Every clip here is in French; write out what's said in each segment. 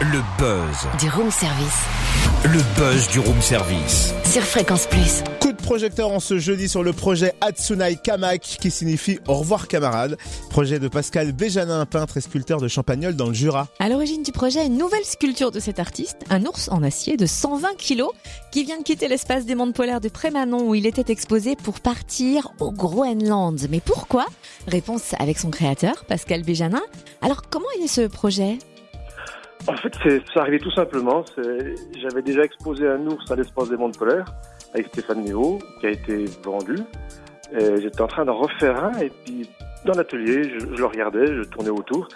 Le buzz. Du room service. Le buzz du room service. Sur Fréquence Plus. Coup de projecteur en ce jeudi sur le projet Atsunai Kamak qui signifie au revoir camarade. Projet de Pascal Béjanin, peintre et sculpteur de Champagnol dans le Jura. À l'origine du projet, une nouvelle sculpture de cet artiste, un ours en acier de 120 kilos qui vient de quitter l'espace des mondes polaires de Prémanon où il était exposé pour partir au Groenland. Mais pourquoi? Réponse avec son créateur, Pascal Béjanin. Alors comment est né ce projet? En fait, c'est ça arrivait tout simplement. J'avais déjà exposé un ours à l'espace des mondes polaires avec Stéphane Néo, qui a été vendu. J'étais en train d'en refaire un, et puis dans l'atelier, je, je le regardais, je tournais autour.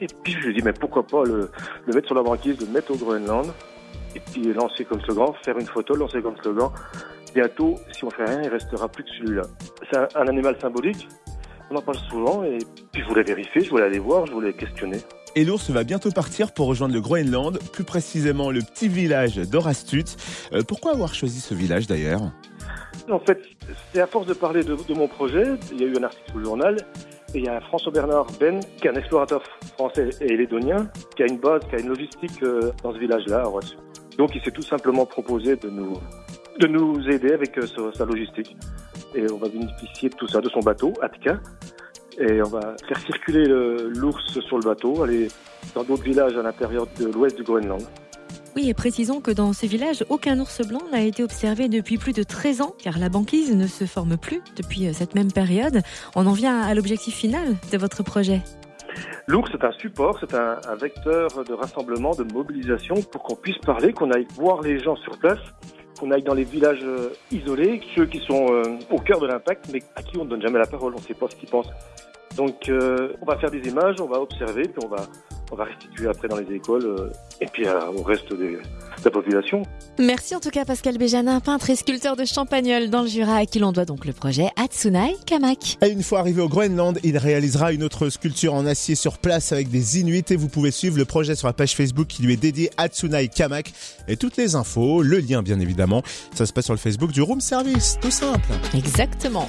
Et puis je me dis, mais pourquoi pas le, le mettre sur la banquise, le mettre au Groenland, et puis lancer comme slogan, faire une photo, lancer comme slogan. Bientôt, si on fait rien, il restera plus que celui-là. C'est un, un animal symbolique. On en parle souvent, et puis je voulais vérifier, je voulais aller voir, je voulais questionner. Et l'ours va bientôt partir pour rejoindre le Groenland, plus précisément le petit village d'Orastut. Euh, pourquoi avoir choisi ce village d'ailleurs? En fait, c'est à force de parler de, mon projet, il y a eu un article au journal, et il y a François Bernard Ben, qui est un explorateur français et lédonien, qui a une base, qui a une logistique euh, dans ce village-là. à Roissy. Donc il s'est tout simplement proposé de nous, de nous aider avec euh, sa, sa logistique. Et on va bénéficier de tout ça, de son bateau, Atka. Et on va faire circuler le- l'ours sur le bateau, aller dans d'autres villages à l'intérieur de l'ouest du Groenland. Oui, et précisons que dans ce village, aucun ours blanc n'a été observé depuis plus de 13 ans, car la banquise ne se forme plus depuis euh, cette même période. On en vient à l'objectif final de votre projet. L'ours, c'est un support, c'est un, un vecteur de rassemblement, de mobilisation pour qu'on puisse parler, qu'on aille voir les gens sur place, qu'on aille dans les villages euh, isolés, ceux qui sont euh, au cœur de l'impact, mais à qui on ne donne jamais la parole, on ne sait pas ce qu'ils pensent. Donc, euh, on va faire des images, on va observer, puis on va, on va restituer après dans les écoles, euh, et puis euh, au reste des- de la population. Merci en tout cas Pascal Béjanin, peintre et sculpteur de Champagnol dans le Jura, à qui l'on doit donc le projet Atsunai Kamak. Et une fois arrivé au Groenland, il réalisera une autre sculpture en acier sur place avec des Inuits et vous pouvez suivre le projet sur la page Facebook qui lui est dédiée Atsunai Kamak et toutes les infos, le lien bien évidemment, ça se passe sur le Facebook du Room Service, tout simple. Exactement.